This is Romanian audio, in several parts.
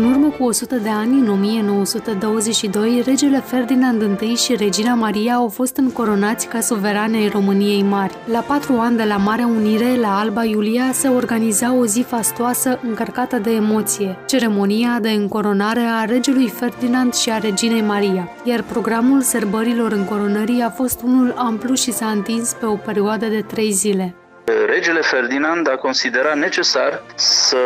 În urmă cu 100 de ani, în 1922, regele Ferdinand I și regina Maria au fost încoronați ca suverane ai României Mari. La patru ani de la Marea Unire, la Alba Iulia, se organiza o zi fastoasă încărcată de emoție, ceremonia de încoronare a regelui Ferdinand și a reginei Maria, iar programul sărbărilor încoronării a fost unul amplu și s-a întins pe o perioadă de trei zile. Regele Ferdinand a considerat necesar să,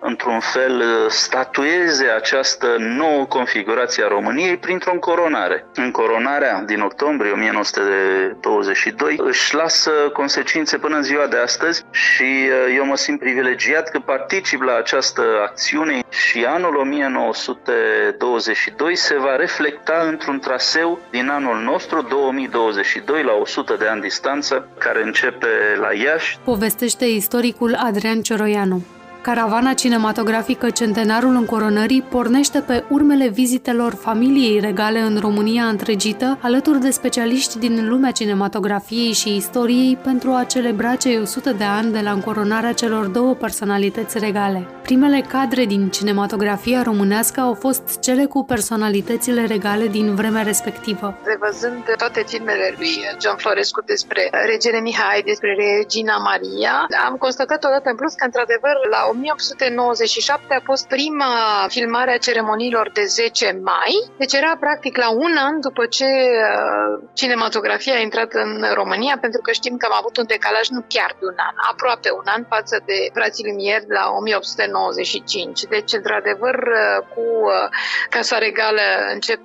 într-un fel, statueze această nouă configurație a României printr-o încoronare. Încoronarea din octombrie 1922 își lasă consecințe până în ziua de astăzi și uh, eu mă simt privilegiat că particip la această acțiune și anul 1922 se va reflecta într-un traseu din anul nostru 2022 la 100 de ani distanță care începe la Iași. Povestește istoricul Adrian Cioroianu. Caravana cinematografică Centenarul Încoronării pornește pe urmele vizitelor familiei regale în România întregită, alături de specialiști din lumea cinematografiei și istoriei pentru a celebra cei 100 de ani de la încoronarea celor două personalități regale. Primele cadre din cinematografia românească au fost cele cu personalitățile regale din vremea respectivă. Revăzând toate filmele lui John Florescu despre regele Mihai, despre regina Maria, am constatat odată în plus că, într-adevăr, la 1897 a fost prima filmare a ceremoniilor de 10 mai, deci era practic la un an după ce uh, cinematografia a intrat în România, pentru că știm că am avut un decalaj nu chiar de un an, aproape un an față de frații Lumière la 1895. Deci, într-adevăr, uh, cu uh, Casa Regală încep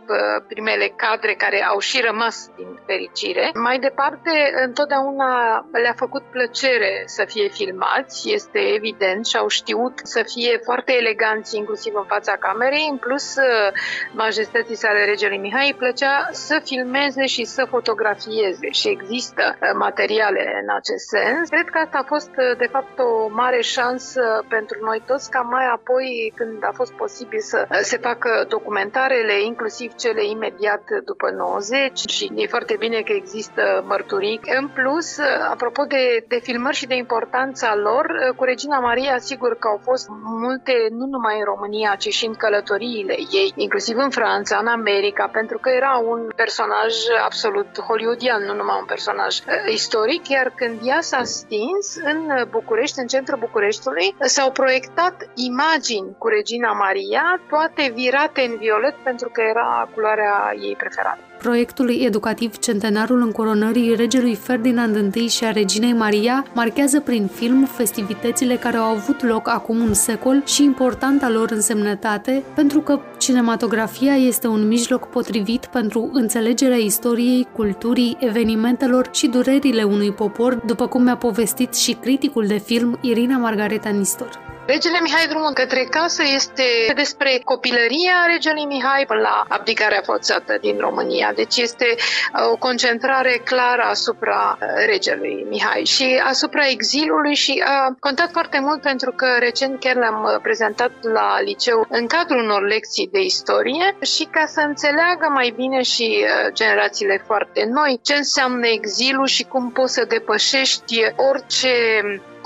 primele cadre care au și rămas din fericire. Mai departe, întotdeauna le-a făcut plăcere să fie filmați, este evident, și au știut să fie foarte eleganți, inclusiv în fața camerei. În plus, uh, majestății sale regelui Mihai îi plăcea să filmeze și să fotografieze și există uh, materiale în acest sens. Cred că asta a fost, uh, de fapt, o mare șansă pentru noi toți ca mai apoi, când a fost posibil să se facă documentarele, inclusiv cele imediat după 90 și e foarte bine că există mărturii. În plus, apropo de, de filmări și de importanța lor, cu Regina Maria, sigur, sigur că au fost multe, nu numai în România, ci și în călătoriile ei, inclusiv în Franța, în America, pentru că era un personaj absolut hollywoodian, nu numai un personaj uh, istoric, iar când ea s-a stins în București, în centrul Bucureștiului, s-au proiectat imagini cu Regina Maria, toate virate în violet pentru că era culoarea ei preferată proiectului educativ Centenarul încoronării regelui Ferdinand I și a reginei Maria marchează prin film festivitățile care au avut loc acum un secol și importanta lor însemnătate, pentru că cinematografia este un mijloc potrivit pentru înțelegerea istoriei, culturii, evenimentelor și durerile unui popor, după cum mi-a povestit și criticul de film Irina Margareta Nistor. Regele Mihai drumul către casă este despre copilăria regelui Mihai până la abdicarea forțată din România. Deci este uh, o concentrare clară asupra uh, regelui Mihai și asupra exilului și a contat foarte mult pentru că recent chiar l-am uh, prezentat la liceu în cadrul unor lecții de istorie și ca să înțeleagă mai bine și generațiile foarte noi ce înseamnă exilul și cum poți să depășești orice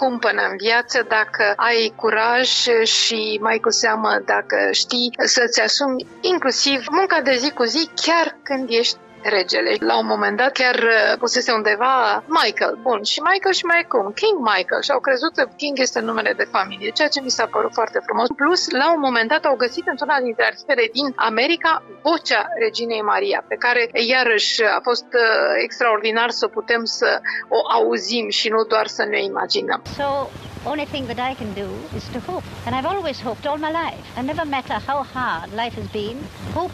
cumpănă în viață dacă ai curaj și mai cu seamă dacă știi să-ți asumi inclusiv munca de zi cu zi chiar când ești regele. La un moment dat chiar uh, pusese undeva Michael, bun, și Michael și mai cum, King Michael și au crezut că King este numele de familie, ceea ce mi s-a părut foarte frumos. Plus, la un moment dat au găsit într-una dintre arhivele din America vocea reginei Maria, pe care iarăși a fost uh, extraordinar să putem să o auzim și nu doar să ne imaginăm. So, only thing that I can do is to hope. And I've always hoped all my life. And never matter how hard life has been, hope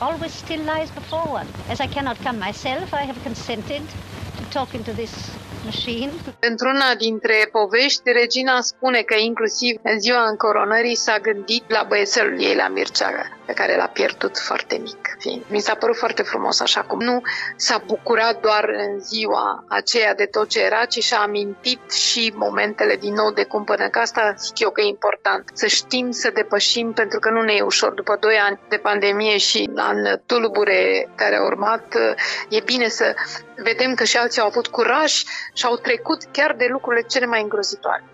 always still lies before one. As I cannot come myself, I have consented to talk into this machine. Într-una dintre povești, regina spune că inclusiv în ziua încoronării s-a gândit la băiețelul ei, la Mircea, pe care l-a pierdut foarte mic. Mi s-a părut foarte frumos, așa cum nu s-a bucurat doar în ziua aceea de tot ce era, ci și-a amintit și momentele din nou de cumpănă. Că asta zic eu că e important. Să știm să depășim, pentru că nu ne e ușor. După doi ani de pandemie și an tulbure care a urmat, e bine să vedem că și alții au avut curaj și au trecut chiar de lucrurile cele mai îngrozitoare.